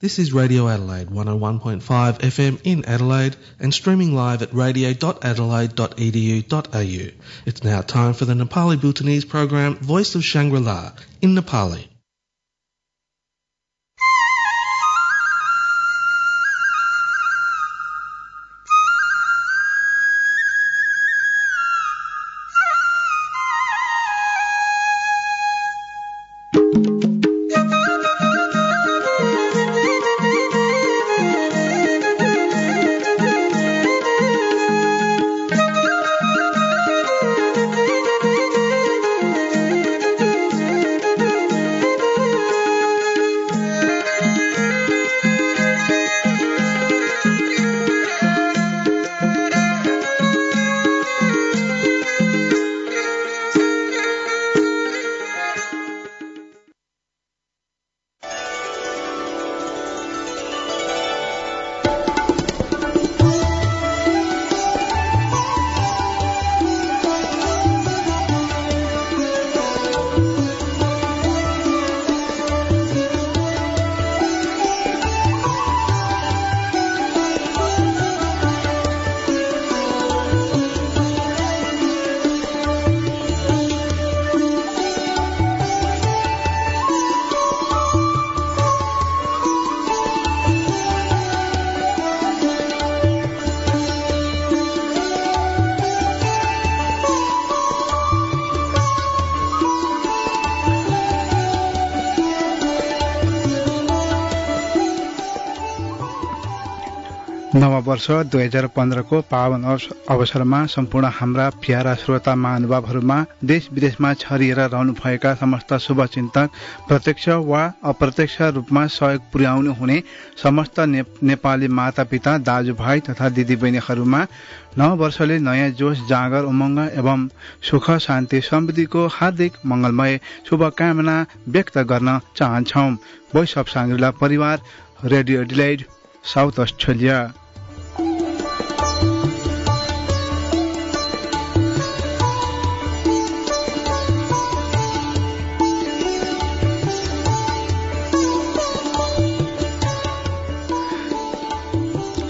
This is Radio Adelaide 101.5 FM in Adelaide and streaming live at radio.adelaide.edu.au. It's now time for the Nepali Bhutanese program Voice of Shangri-La in Nepali. वर्ष दुई हजार पन्ध्रको पावन अवसरमा सम्पूर्ण हाम्रा para श्रोता महानुभावहरूमा देश विदेशमा छरिएर रहनुभएका समस्त शुभचिन्तक प्रत्यक्ष वा अप्रत्यक्ष रूपमा सहयोग पुर्याउनु हुने समस्त नेपाली माता पिता दाजुभाइ तथा दिदीबहिनीहरूमा नव वर्षले नयाँ जोश जाँगर उमङ्ग एवं सुख शान्ति समृद्धिको हार्दिक मंगलमय शुभकामना व्यक्त गर्न चाहन्छौ। अफ साङ्ग्रिला परिवार रेडियो डिलाइड साउथ अस्ट्रेलिया।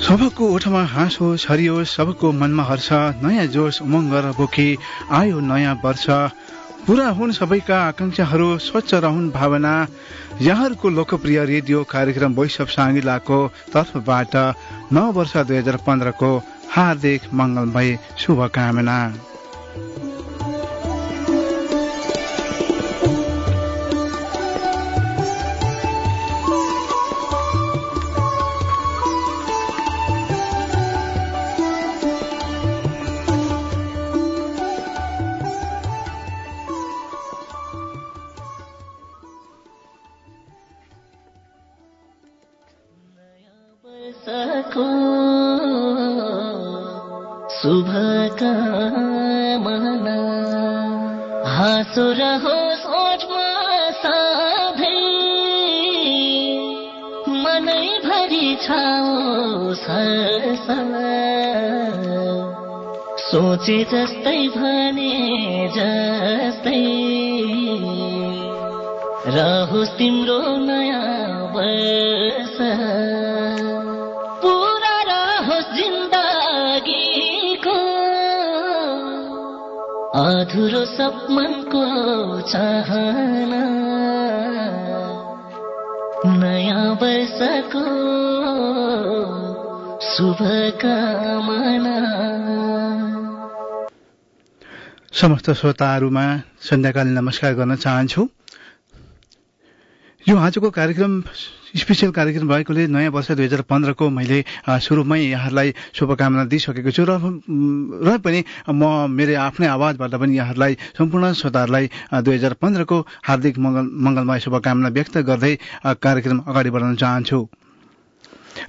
सबको ओठमा हाँसो छरियो सबको मनमा हर्ष नयाँ जोस उमङ्ग र बोकी आयो नयाँ वर्ष। पूरा हुन् सबैका आकांक्षाहरू स्वच्छ रहन् भावना। यहाँहरूको लोकप्रिय रेडियो कार्यक्रम वैशव साङ्गिलाको तर्फबाट नौ वर्ष दुई हजार पन्ध्रको हार्दिक मङ्गलमय शुभकामना। सोचे जस्तै भने जस्तै। रहोस् तिम्रो नयाँ वर्ष। पुरा रहोस् जिन्दगीको। अधुरो सपनको चाहना। नयाँ वर्षको शुभकामना। समस्त श्रोताहरूमा सन्ध्याकालीन नमस्कार गर्न चाहन्छु। यो आजको कार्यक्रम स्पेसल कार्यक्रम भएकोले नयाँ वर्ष दुई हजार पन्ध्रको मैले सुरुमै यहाँहरूलाई शुभकामना दिइसकेको छु र र पनि म मेरो आफ्नै आवाजबाट पनि यहाँहरूलाई सम्पूर्ण श्रोताहरूलाई दुई हजार पन्ध्रको हार्दिक मङ्गल मङ्गलमय शुभकामना व्यक्त गर्दै कार्यक्रम अगाडि बढाउन चाहन्छु।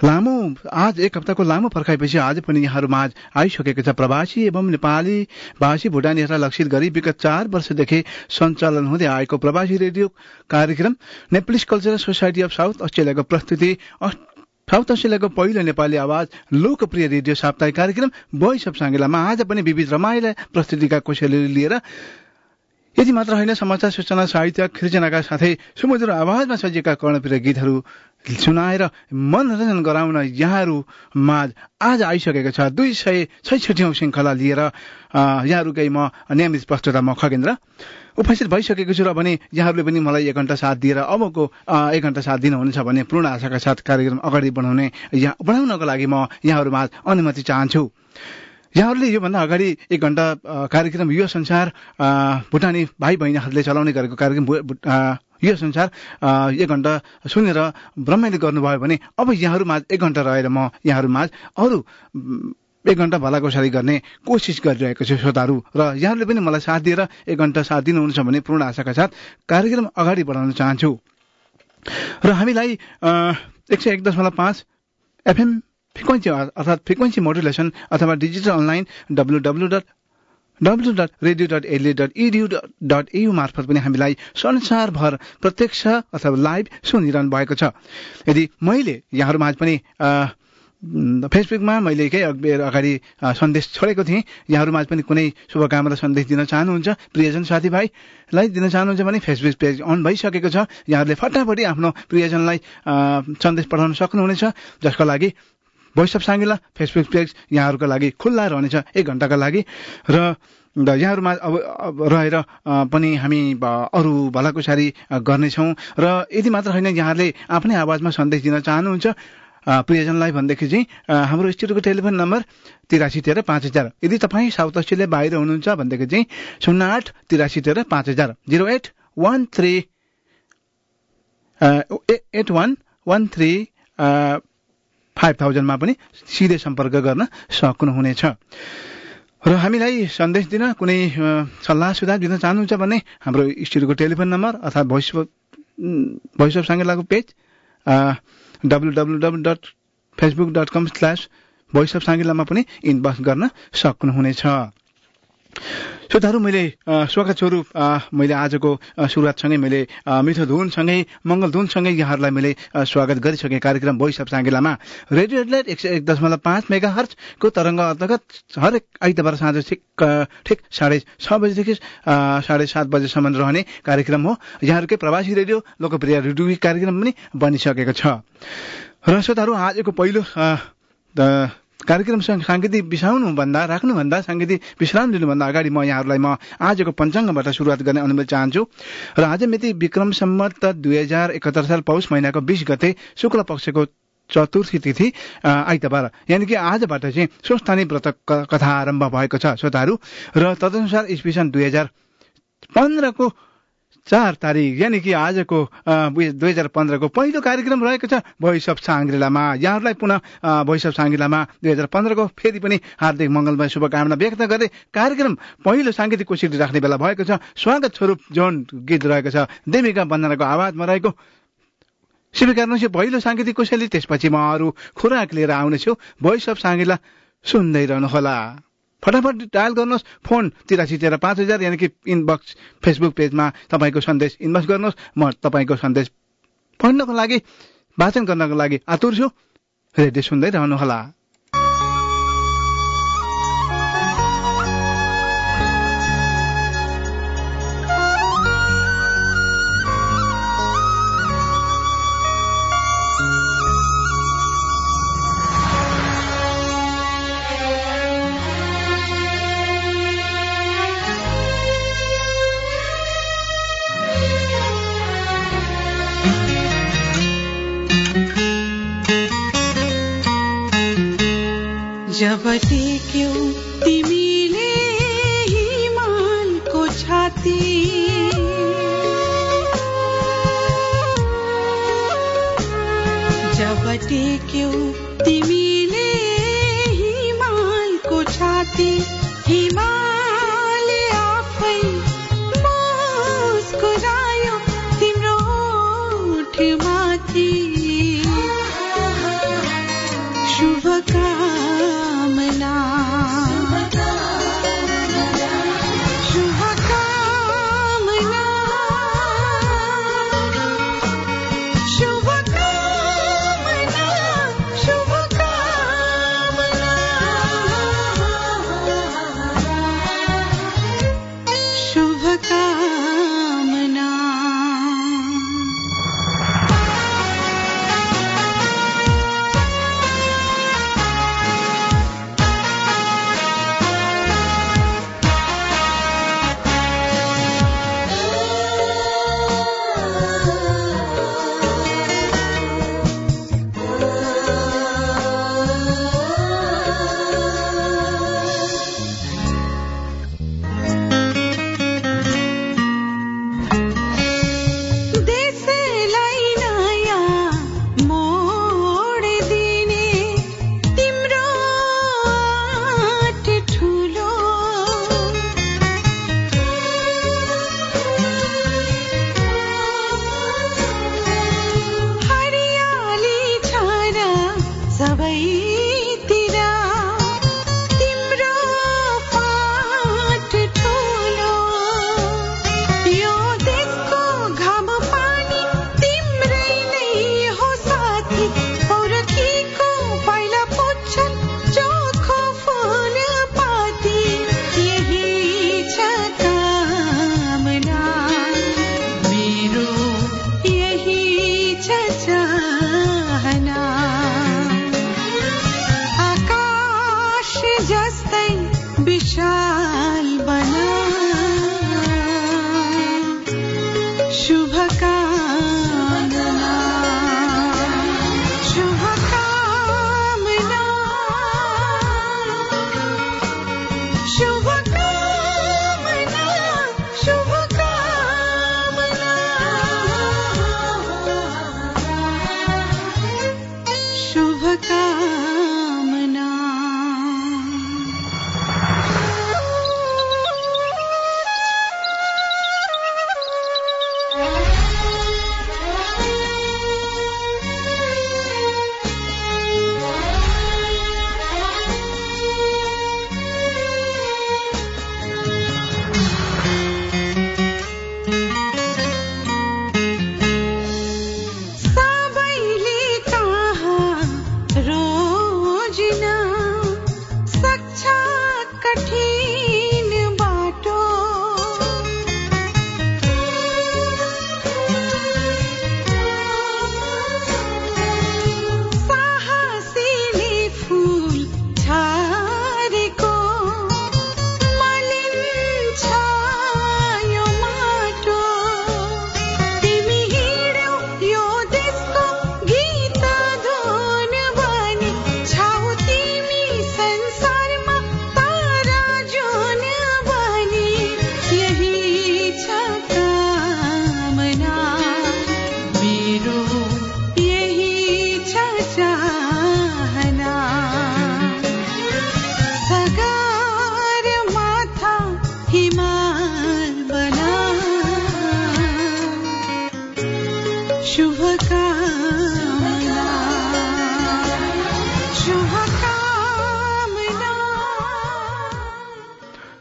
लामो आज एक हप्ताको लामो पर्खाइपछि आज पनि यहाँहरूमा आज आइसकेको छ प्रवासी एवं नेपाली भाषी भुटानीहरूलाई लक्षित गरी विगत चार वर्षदेखि सञ्चालन हुँदै आएको प्रवासी रेडियो कार्यक्रम Nepalese cultural society of South अस्ट्रेलियाको प्रस्तुति साउथ अस्ट्रेलियाको पहिलो नेपाली आवाज लोकप्रिय रेडियो साप्ताहिक कार्यक्रम बोइस अफ साङ्गेलामा आज पनि विविध रमाइला प्रस्तुतिका कोसेली लिएर यति मात्र होइन समाचार सूचना साहित्य खृजनाका साथै सुमधुर आवाजमा सजिएका कर्णप्रिय गीतहरू सुनाएर मनोरञ्जन गराउन यहाँहरू माझ आज आइसकेको छ। दुई सय छैसठीौँ श्रृङ्खला लिएर यहाँहरूकै म नियमित प्रस्तुता म खगेन्द्र। उपस्थित भइसकेको छु र भने यहाँहरूले पनि मलाई एक घन्टा साथ दिएर अबको एक घन्टा साथ दिनुहुनेछ भने पूर्ण आशाका साथ कार्यक्रम अगाडि बढाउने यहाँ बढाउनको लागि म यहाँहरूमा अनुमति चाहन्छु। यहाँहरूले योभन्दा अगाडि एक घन्टा कार्यक्रम यो संसार भुटानी भाइ बहिनीहरूले चलाउने गरेको कार्यक्रम यो संसार एक घन्टा सुनेर ब्रह्मले गर्नुभयो भने अब यहाँहरूमा एक घन्टा रहेर म यहाँहरूमा अरू एक घन्टा भलाकुसारी गर्ने कोसिस गरिरहेको छु श्रोताहरू। र यहाँहरूले पनि मलाई साथ दिएर एक घन्टा साथ दिनुहुन्छ भने पूर्ण आशाका साथ कार्यक्रम अगाडि बढाउन चाहन्छु। र हामीलाई एक सय एक दशमलव पाँच एफएम फ्रिक्वेन्सी अर्थात् फ्रिक्वेन्सी मोडुलेसन अथवा digital online W W dot W dot radio dot L A dot edu dot मार्फत पनि हामीलाई संसारभर प्रत्यक्ष अथवा लाइभ सुनिरहनु भएको छ। यदि मैले यहाँहरूमा पनि फेसबुकमा मैले केही अगाडि सन्देश छोडेको थिएँ। यहाँहरूमा पनि कुनै शुभकामना सन्देश दिन चाहनुहुन्छ। प्रियजन साथीभाइलाई दिन चाहनुहुन्छ भने फेसबुक पेज अन भइसकेको छ। यहाँहरूले फटाफटी आफ्नो प्रियजनलाई सन्देश पठाउन सक्नुहुनेछ जसको लागि voice of Shangrila Facebook page यहाँहरूको लागि खुल्ला रहनेछ एक घन्टाका लागि। र यहाँहरूमा अब रहेर पनि हामी अरू भलाकुसारी गर्नेछौँ। र यति मात्र होइन यहाँहरूले आफ्नै आवाजमा सन्देश दिन चाहनुहुन्छ प्रियजनलाई भनेदेखि चाहिँ हाम्रो स्टुडियोको टेलिफोन नम्बर तिरासी तेह्र पाँच हजार। यदि तपाईँ साउथ अस्ट्रेलिया बाहिर हुनुहुन्छ भनेदेखि चाहिँ शून्य आठ तिरासी तेह्र पाँच हजार। Zero eight one three eight one one three five थाउजन्डमा पनि सिधै सम्पर्क गर्न सक्नुहुनेछ। र हामीलाई सन्देश दिन कुनै सल्लाह सुझाव दिन चाहनुहुन्छ भने हाम्रो स्टुडियोको टेलिफोन नम्बर अथवा voice voice of साङ्गेलाको page W W W dot Facebook dot com slash voice of साङ्गिलामा पनि इनबक्स गर्न सक्नुहुनेछ। श्रोताहरू मैले स्वागत स्वरूप मैले आजको सुरुवातसँगै मैले मिठो धुनसँगै मङ्गल धुनसँगै यहाँहरूलाई मैले स्वागत गरिसकेँ कार्यक्रम भोइस अफ साङ्गिलामा। रेडियो एक सय एक दशमलव पाँच मेगा हर्चको तरङ्ग अन्तर्गत हरेक आइतबार साँझ ठिक ठिक साढे छ बजीदेखि साढे सात बजेसम्म रहने कार्यक्रम हो। यहाँहरूकै प्रवासी रेडियो लोकप्रिय रेडियो कार्यक्रम पनि बनिसकेको छ। र श्रोताहरू आजको पहिलो कार्यक्रम साङ्गीतिक बिसाउनुभन्दा राख्नुभन्दा साङ्गीतिक विश्राम लिनुभन्दा अगाडि म यहाँहरूलाई म आजको पञ्चाङ्गबाट सुरुवात गर्ने अनुमति चाहन्छु। र आज मिति विक्रम सम्मत दुई हजार एकहत्तर साल पौष महिनाको बिस गते शुक्ल पक्षको चतुर्थी तिथि आइतबार। यानि कि आजबाट चाहिँ स्वस्थानी व्रत कथा आरम्भ भएको छ। श्रोताहरू र तदनुसार इस्विसन दुई हजार पन्ध्रको चार तारिक यानि कि आजको दुई हजार पन्ध्रको पहिलो कार्यक्रम रहेको छ भोइस अफ साङ्ग्रेलामा। यहाँहरूलाई पुनः भोइस अफ साङ्ग्रेलामा दुई हजार पन्ध्रको फेरि पनि हार्दिक मङ्गलमय शुभकामना व्यक्त गर्दै कार्यक्रम पहिलो साङ्गीतिक कोसिटी राख्ने बेला भएको छ। स्वागत स्वरूप जुन गीत रहेको छ। देविका बन्दनाको आवाजमा रहेको स्वीकार्नुहोस् यो पहिलो साङ्गीतिक कोसेली त्यसपछि म अरू खुराक लिएर आउनेछु। भोइस अफ साङ्गेला सुन्दै रहनुहोला। फटाफट डायल गर्नुहोस्। फोन तिरासी तेह्र पाँच हजार यानि कि इनबक्स फेसबुक पेजमा तपाईँको सन्देश इनबक्स गर्नुहोस्। म तपाईँको सन्देश पढ्नको लागि वाचन गर्नको लागि आतुर छु। रेडियो सुन्दै रहनुहोला।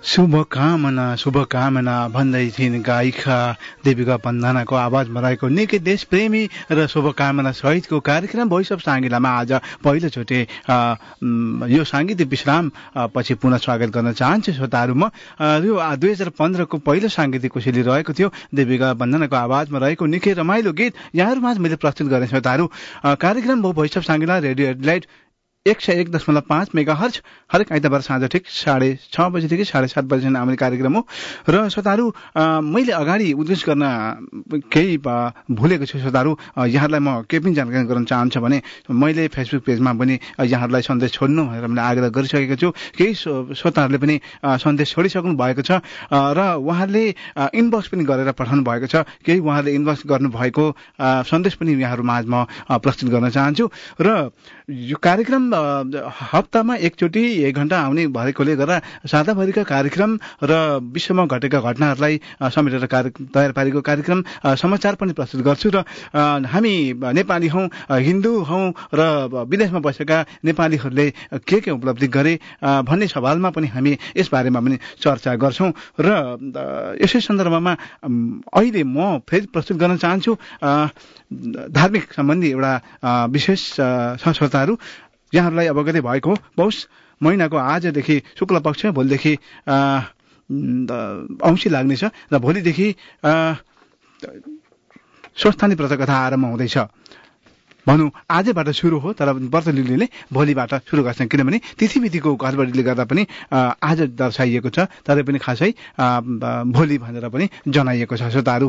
शुभकामना शुभकामना भन्दै थिइन् गायिका देविका बन्धनाको आवाजमा रहेको निकै देश प्रेमी र शुभकामना सहितको कार्यक्रम भोइस अफ साङ्गिलामा आज पहिलोचोटि यो साङ्गीतिक विश्राम पछि पुनः स्वागत गर्न चाहन्छु श्रोताहरू म। यो दुई हजार पन्ध्रको पहिलो साङ्गीतिक कोसेली रहेको थियो देविका बन्धनाको आवाजमा रहेको निकै रमाइलो गीत। यहाँहरूमा मैले प्रस्तुत गरेँ श्रोताहरू। कार्यक्रम भयो voice of Shangrila radio Adelaide एक सय एक दशमलव पाँच मेगा हर्च हरेक आइतबार साँझ ठिक साढे छ बजीदेखि साढे सात बजीसम्म आउने कार्यक्रम हो। र श्रोताहरू मैले अगाडि उद्देश्य गर्न केही भुलेको छु श्रोताहरू यहाँहरूलाई म केही पनि जानकारी गराउन चाहन्छु भने मैले फेसबुक पेजमा पनि यहाँहरूलाई सन्देश छोड्नु भनेर मैले आग्रह गरिसकेको छु। केही श्रो- श्रोताहरूले पनि सन्देश छोडिसक्नु भएको छ। र उहाँहरूले इनबक्स पनि गरेर पठाउनु भएको छ। केही उहाँहरूले इनबक्स गर्नुभएको सन्देश पनि यहाँहरू माझमा अ, प्रस्तुत गर्न चाहन्छु। र यो कार्यक्रम हप्तामा एकचोटि एक घण्टा आउने भएकोले गर्दा साताभरिका कार्यक्रम र विश्वमा घटेका घटनाहरूलाई समेटेर कार्य तयार पारेको कार्यक्रम समाचार पनि प्रस्तुत गर्छु र हामी नेपाली हौँ हिन्दू हौँ र विदेशमा बसेका नेपालीहरूले के के उपलब्धि गरे भन्ने सवालमा पनि हामी यस बारेमा पनि चर्चा गर्छौँ र यसै सन्दर्भमा अहिले म फेरि प्रस्तुत गर्न चाहन्छु धार्मिक सम्बन्धी एउटा विशेष श्रोताहरू यहाँहरूलाई अवगतै भएको पौष महिनाको आजदेखि शुक्ल पक्ष भोलिदेखि औँसी लाग्नेछ र भोलिदेखि स्वस्थानी व्रत कथा आरम्भ हुँदैछ। भनौँ आजैबाट सुरु हो तर व्रत लिलीले भोलिबाट सुरु गर्छन्। किनभने तिथिमितिको गडबडीले गर्दा पनि आज दर्शाइएको छ तरै पनि खासै भोलि भनेर पनि जनाइएको छ श्रोताहरू।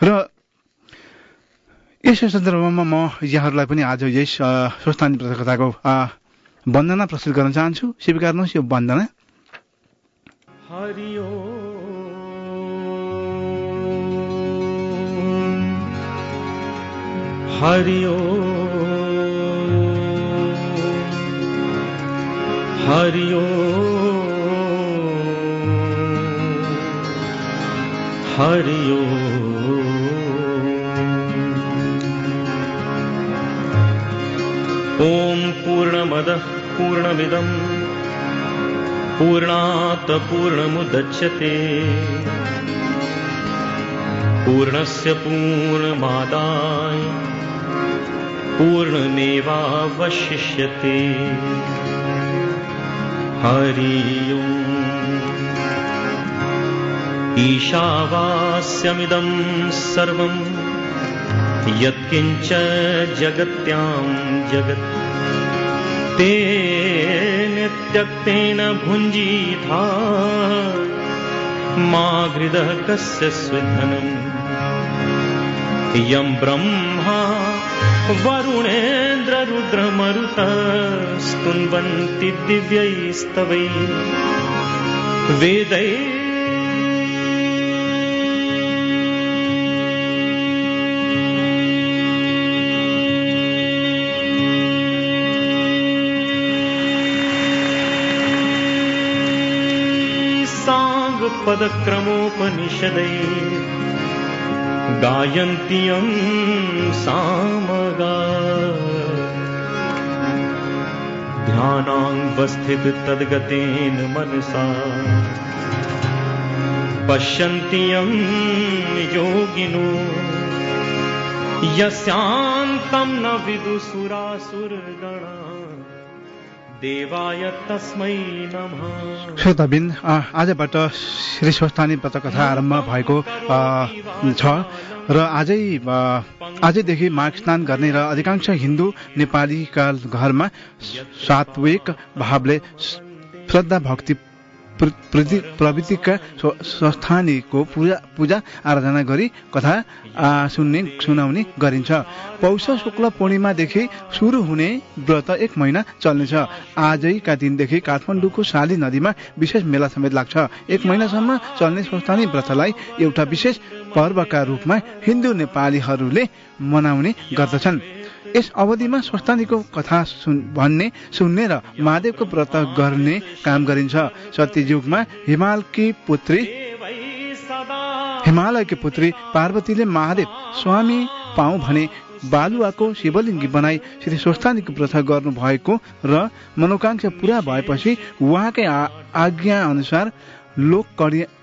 र यसै सन्दर्भमा म यहाँहरूलाई पनि आज यस स्वस्थानी अ, वन्दना प्रस्तुत गर्न चाहन्छु। स्वीकार्नुहोस् यो वन्दना। हरि हरि हरि हरि ॐ पूर्णमदः पूर्णमिदम् पूर्णात् पूर्णमुदच्यते। पूर्णस्य पूर्णमादाय पूर्णमेवावशिष्यते। हरि ओम् ईशावास्यमिदं सर्वम् यत्किञ्च जगत्यां जगत्। तेन त्यक्तेन भुञ्जीथा। मा घृदः कस्य स्विधनम्? यं ब्रह्मा वरुणेन्द्ररुद्रमरुतः स्तुन्वन्ति दिव्यैस्तवै। वेदै साङ्गपदक्रमोपनिषदै गायन्त्यं सामगा। ध्यानाङ्वस्थित तद्गतेन मनसा। पश्यन्त्यं योगिनो। यस्यान्तं न विदुसुरासुरगणा श्रोताबिन आजबाट श्री स्वस्थानी व्रतकथा आरम्भ भएको छ। र आजै आजैदेखि माघ स्नान गर्ने र अधिकांश हिन्दू नेपालीका घरमा सात्विक भावले श्रद्धा भक्ति प्रवृत्तिका स्व- स्वस्थानीको पूजा पूजा आराधना गरी कथा सुन्ने सुनाउने गरिन्छ। पौष शुक्ल पूर्णिमादेखि सुरु हुने व्रत एक महिना चल्नेछ। आजैका दिनदेखि काठमाडौँको साली नदीमा विशेष मेला समेत लाग्छ। एक महिनासम्म चल्ने स्वस्थानी व्रतलाई एउटा विशेष पर्वका रूपमा हिन्दू नेपालीहरूले मनाउने गर्दछन्। यस अवधिमा स्वस्थानीको कथा सुन भन्ने सुन्ने र महादेवको व्रत गर्ने काम गरिन्छ। सत्ययुगमा हिमालकी पुत्री हिमालयकी पुत्री पार्वतीले महादेव स्वामी पाऊँ भने बालुवाको शिवलिङ्गी बनाई श्री स्वस्थानीको प्रथा गर्नु भएको र मनोकांक्षा पूरा भएपछि उहाँकै आज्ञा अनुसार लोक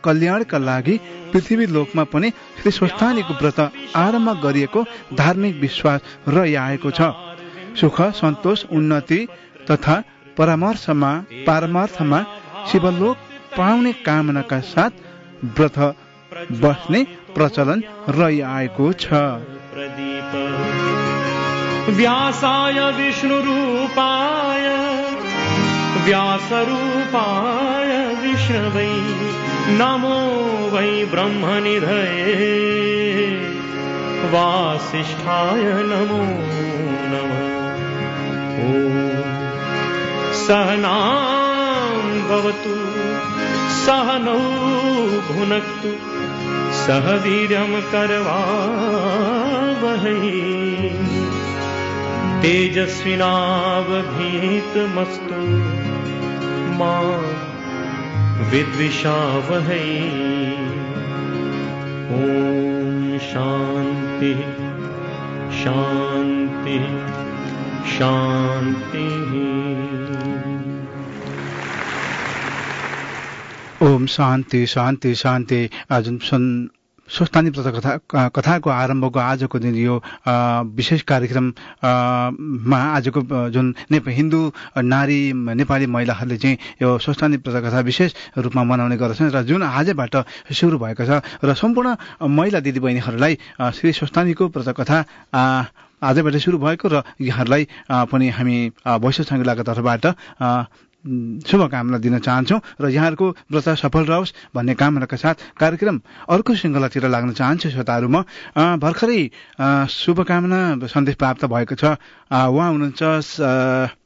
कल्याणका लागि पृथ्वी लोकमा पनि श्री स्वस्थानीको व्रत आरम्भ गरिएको धार्मिक विश्वास रहिआएको छ। सुख सन्तोष उन्नति तथा परामर्शमा पारमार्थमा शिवलोक पाउने कामनाका साथ व्रत बस्ने प्रचलन रहिआएको छ। व्यासाय विष्णुरूपाय। व्यासरूपाय। विष्णवै नमो वै ब्रह्मनिधये। वासिष्ठाय नमो नमः। सहनां भवतु सहनौ भुनक्तु सह वीर्यं करवावहै। तेजस्विनावभीतमस्तु। मा विद्विषावहै ॐ शान्तिः शान्तिः शान्तिः ओम शान्ति शान्ति शान्ति जुन सन् स्वस्थानी प्रथा कथा कथाको आरम्भको आजको दिन यो विशेष कार्यक्रममा आजको जुन नेप हिन्दू नारी नेपाली महिलाहरूले चाहिँ यो स्वस्थानी प्रथा कथा विशेष रूपमा मनाउने गर्दछन् र जुन आजबाट सुरु भएको छ र सम्पूर्ण महिला दिदीबहिनीहरूलाई श्री स्वस्थानीको प्रथा कथा आजबाट सुरु भएको र यहाँहरूलाई पनि हामी भैँस साङ्गिलाको तर्फबाट शुभकामना दिन चाहन्छौँ र यहाँहरूको व्रत सफल रहोस् भन्ने कामनाका साथ कार्यक्रम अर्को श्रृङ्खलातिर लाग्न चाहन्छु श्रोताहरू भर्खरै शुभकामना सन्देश प्राप्त भएको छ। उहाँ हुनुहुन्छ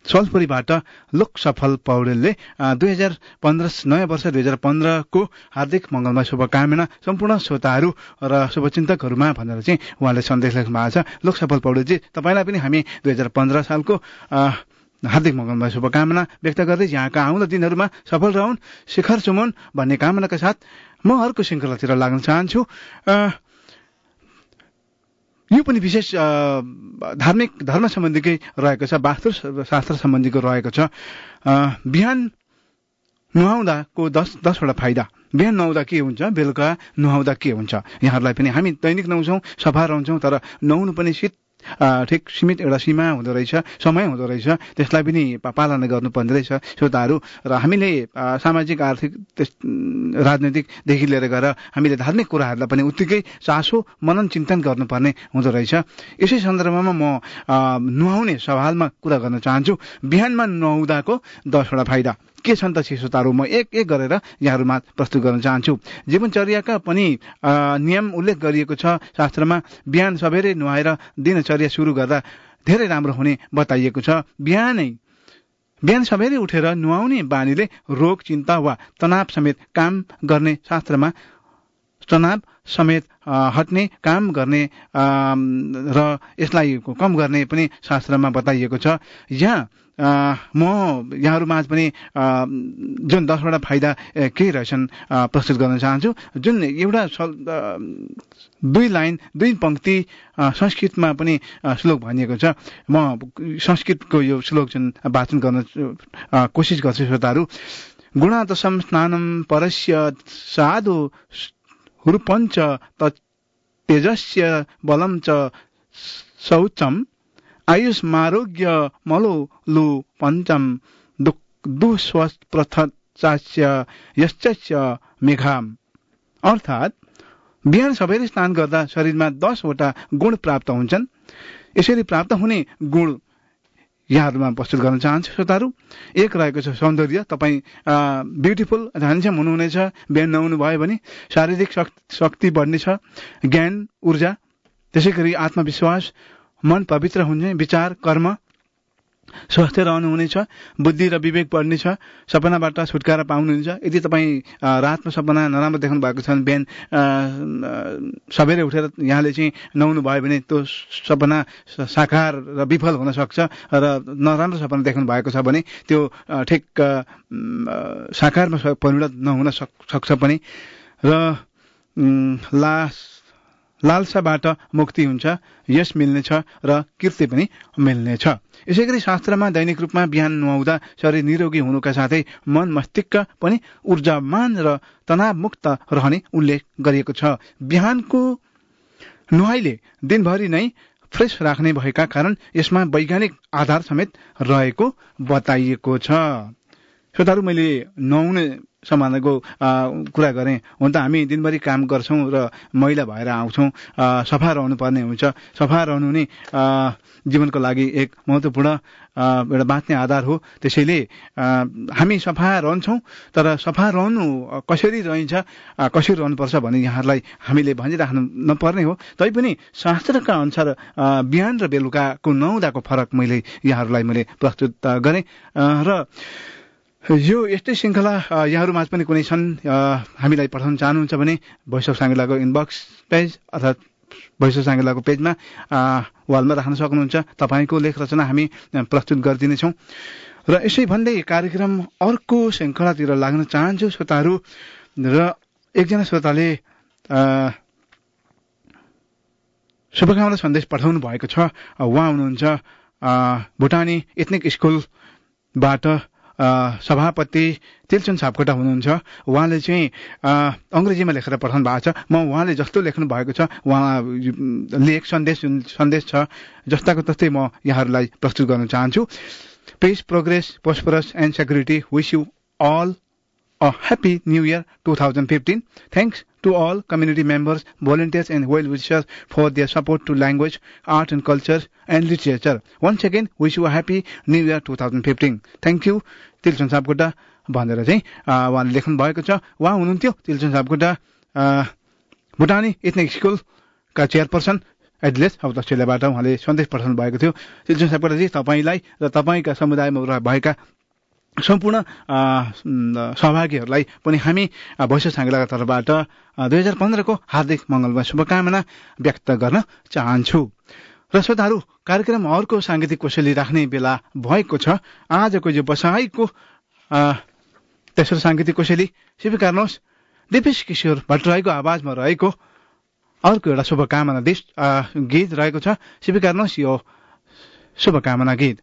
सलपुरीबाट लोक सफल पौडेलले। दुई हजार पन्ध्र नयाँ वर्ष दुई हजार पन्ध्रको हार्दिक मङ्गलमा शुभकामना सम्पूर्ण श्रोताहरू र शुभचिन्तकहरूमा भनेर चाहिँ उहाँले सन्देश लेख्नु भएको छ। लोक सफल पौडेलजी तपाईँलाई पनि हामी दुई हजार पन्ध्र सालको हार्दिक मङ्गलमा शुभकामना व्यक्त गर्दै यहाँका आउँदो दिनहरूमा सफल रहन् शिखर चुमुन भन्ने कामनाका साथ म अर्को श्रृङ्खलातिर लाग्न चाहन्छु। यो पनि विशेष धार्मिक धर्म सम्बन्धीकै रहेको छ वास्तु शास्त्र सम्बन्धीको रहेको छ। बिहान नुहाउँदाको दस दसवटा फाइदा। बिहान नुहाउँदा के हुन्छ? बेलुका नुहाउँदा के हुन्छ? यहाँहरूलाई पनि हामी दैनिक नुहाउँछौँ सफा रहन्छौँ तर नुहाउनु पनि शीत ठिक सीमित एउटा सीमा हुँदो रहेछ समय हुँदो रहेछ त्यसलाई पनि पालना गर्नुपर्ने रहेछ। श्रोताहरू र हामीले सामाजिक आर्थिक राजनैतिकदेखि लिएर गएर हामीले धार्मिक कुराहरूलाई पनि उत्तिकै चासो मनन चिन्तन गर्नुपर्ने हुँदो रहेछ। यसै सन्दर्भमा म नुहाउने सवालमा कुरा गर्न चाहन्छु। बिहानमा नुहाउँदाको दसवटा फाइदा। के छन् त श्रोताहरू म एक एक गरेर यहाँहरूमा प्रस्तुत गर्न चाहन्छु। जीवनचर्याका पनि नियम उल्लेख गरिएको छ। शास्त्रमा बिहान सबेरै नुहाएर दिनचर्या सुरु गर्दा धेरै राम्रो हुने बताइएको छ। बिहानै बिहान सबेरै उठेर नुहाउने बानीले रोग चिन्ता वा तनाव समेत काम गर्ने शास्त्रमा तनाव समेत हट्ने काम गर्ने र यसलाई कम गर्ने पनि शास्त्रमा बताइएको छ। यहाँ म यहाँहरूमाझ पनि जुन दसवटा फाइदा के रहेछन् प्रस्तुत गर्न चाहन्छु जुन एउटा दुई लाइन दुई पङ्क्ति संस्कृतमा पनि श्लोक भनिएको छ। म संस्कृतको यो श्लोक जुन वाचन गर्न कोसिस गर्छु श्रोताहरू गुणादशम स्नानम परस्य साधु हुरुपञ्च तेजस्य बलम च शौचम आयुष्मारोग्य मलो लु पञ्चम मेघाम। अर्थात् बिहान सबैले स्नान गर्दा शरीरमा दसवटा गुण प्राप्त हुन्छन्। यसरी प्राप्त हुने गुण यहाँहरूमा प्रस्तुत गर्न चाहन्छु श्रोताहरू। एक रहेको छ सौन्दर्य। तपाईँ ब्युटिफुल ह्यान्डसम हुनुहुनेछ। बिहान नहुनु भयो भने शारीरिक शक्ति बढ्नेछ। ज्ञान ऊर्जा त्यसै गरी आत्मविश्वास मन पवित्र हुने विचार कर्म स्वस्थ रहनुहुनेछ बुद्धि र विवेक बढ्नेछ सपनाबाट छुटकारा पाउनुहुन्छ यदि तपाईँ रातमा सपना नराम्रो देख्नु भएको छ भने बिहान सबेरै उठेर यहाँले चाहिँ नुहाउनु भयो भने त्यो सपना साकार र विफल हुन सक्छ र नराम्रो सपना देख्नु भएको छ भने त्यो ठिक साकारमा परिणत नहुन सक्छ पनि। र लास्ट लालसाबाट मुक्ति हुन्छ यश मिल्नेछ र कीर्ति पनि मिल्नेछ। यसै गरी शास्त्रमा दैनिक रूपमा बिहान नुहाउँदा शरीर निरोगी हुनुका साथै मन मस्तिष्क पनि ऊर्जामान र तनावमुक्त रहने उल्लेख गरिएको छ। बिहानको नुहाइले दिनभरि नै फ्रेस राख्ने भएका कारण यसमा वैज्ञानिक आधार समेत रहेको बताइएको छ। श्रोताहरू मैले नुहाउने समानको कुरा गरेँ। हुन त हामी दिनभरि काम गर्छौँ र मैला भएर आउँछौँ। सफा रहनुपर्ने हुन्छ। सफा रहनु नै जीवनको लागि एक महत्त्वपूर्ण एउटा बाँच्ने आधार हो। त्यसैले हामी सफा रहन्छौँ तर सफा रहनु कसरी रहन्छ कसरी रहनुपर्छ भने यहाँहरूलाई हामीले भनिराख्नु नपर्ने हो। तैपनि शास्त्रका अनुसार बिहान र बेलुकाको नहुँदाको फरक मैले यहाँहरूलाई मैले प्रस्तुत गरेँ। र यो यस्तै श्रृङ्खला यहाँहरूमाझ पनि कुनै छन्। हामीलाई पठाउन चाहनुहुन्छ भने भोइस अफ साङ्गेलाको इनबक्स पेज अर्थात् भोइस अफ साङ्गेलाको पेजमा वालमा राख्न सक्नुहुन्छ। तपाईँको लेख रचना हामी प्रस्तुत गरिदिनेछौँ। र यसै भन्दै कार्यक्रम अर्को श्रृङ्खलातिर लाग्न चाहन्छु श्रोताहरू। र एकजना श्रोताले शुभकामना सन्देश पठाउनु भएको छ। उहाँ हुनुहुन्छ भुटानी एथनिक स्कुलबाट सभापति तिलचुन सापकोटा हुनुहुन्छ। उहाँले चाहिँ अङ्ग्रेजीमा लेखेर पठाउनु भएको छ। म उहाँले जस्तो लेख्नु भएको छ उहाँ लेख सन्देश जुन सन्देश छ जस्ताको तस्तै म यहाँहरूलाई प्रस्तुत गर्न चाहन्छु। Peace progress prosperous and security wish you all a happy new year 2015. Thanks to all community members, volunteers and well wishers for their support to language, art and culture and literature. Once again, wish you a happy new year 2015. Thank you. Tilchan Sapkota भनेर चाहिँ उहाँले लेख्नु भएको छ उहाँ हुनुहुन्थ्यो तिलचन सापकोटा भुटानी ethnic स्कुलका चेयरपर्सन एडलेस अस्ट्रेलियाबाट उहाँले सन्देश पठाउनु भएको थियो तिलचन सापकोटाजी तपाईँलाई र तपाईँका समुदायमा भएका सम्पूर्ण सहभागीहरूलाई पनि हामी भैँस तर्फबाट दुई हजार पन्ध्रको हार्दिक मङ्गलमा शुभकामना व्यक्त गर्न चाहन्छु। र श्रोताहरू कार्यक्रम अर्को साङ्गीतिक कोसेली राख्ने बेला भएको छ। आजको यो बसाईको तेस्रो साङ्गीतिक कोसेली स्वीकार्नुहोस् दिपेश किशोर भट्टराईको आवाजमा रहेको अर्को एउटा शुभकामना गीत रहेको छ। स्वीकार्नुहोस् यो शुभकामना गीत।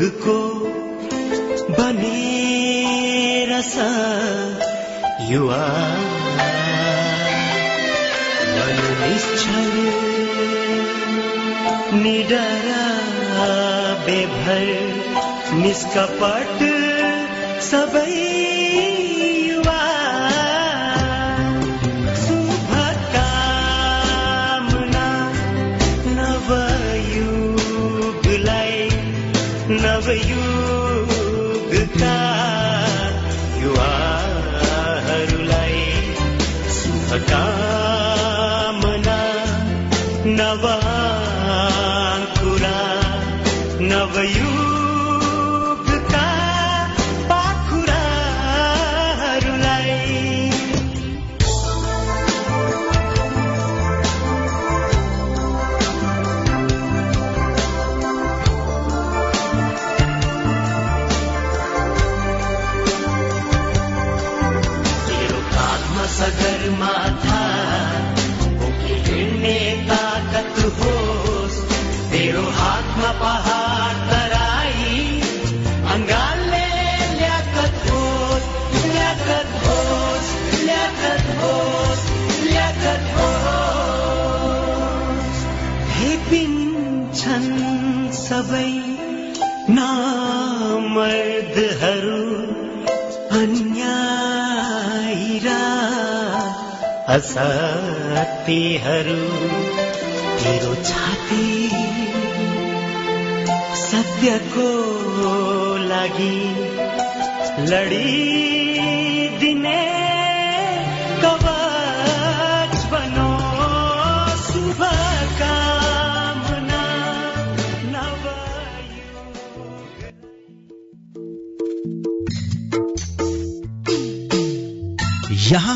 नवयुगको बनेर आशा युवा। बनु निश्चल निडरा बेभर निष्कपट सबै असत्यहरू तेरो छाती सत्यको लागि लडिदिने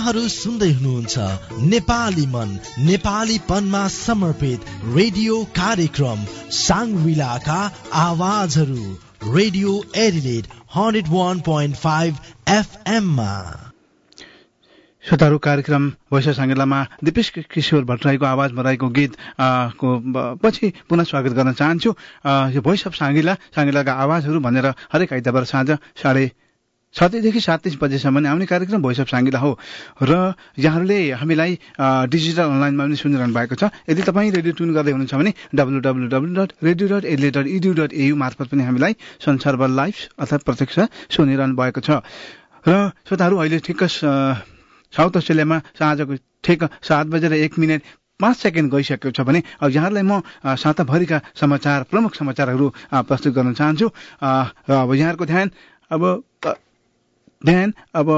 यहाँहरू सुन्दै हुनुहुन्छ नेपाली मन नेपालीपनमा समर्पित रेडियो कार्यक्रम साङ्ग्रिलाका आवाजहरू radio Adelaide hundred one point five एफएममा। श्रोताहरू कार्यक्रम वैश्य साङ्गेलामा दिपेश किशोर भट्टराईको आवाजमा रहेको गीत को पछि पुनः स्वागत गर्न चाहन्छु। यो भोइस अफ साङ्गिला साङ्गिलाका आवाजहरू भनेर हरेक आइतबार साँझ साढे सातैदेखि सात तिस बजेसम्म आउने कार्यक्रम भोइस अफ साङ्गिला हो। र यहाँहरूले हामीलाई डिजिटल अनलाइनमा पनि सुनिरहनु भएको छ। यदि तपाईँ रेडियो ट्युन गर्दै हुनुहुन्छ भने W W W dot radio dot Adelaide dot edu dot AU मार्फत पनि हामीलाई संसारभर लाइभ अर्थात् प्रत्यक्ष सुनिरहनु भएको छ। र श्रोताहरू अहिले ठिक्क साउथ अस्ट्रेलियामा साँझको ठिक सात बजेर एक मिनट पाँच सेकेन्ड गइसकेको छ भने अब यहाँहरूलाई म साताभरिका समाचार प्रमुख समाचारहरू प्रस्तुत गर्न चाहन्छु। र अब यहाँहरूको ध्यान अब ध्यान अब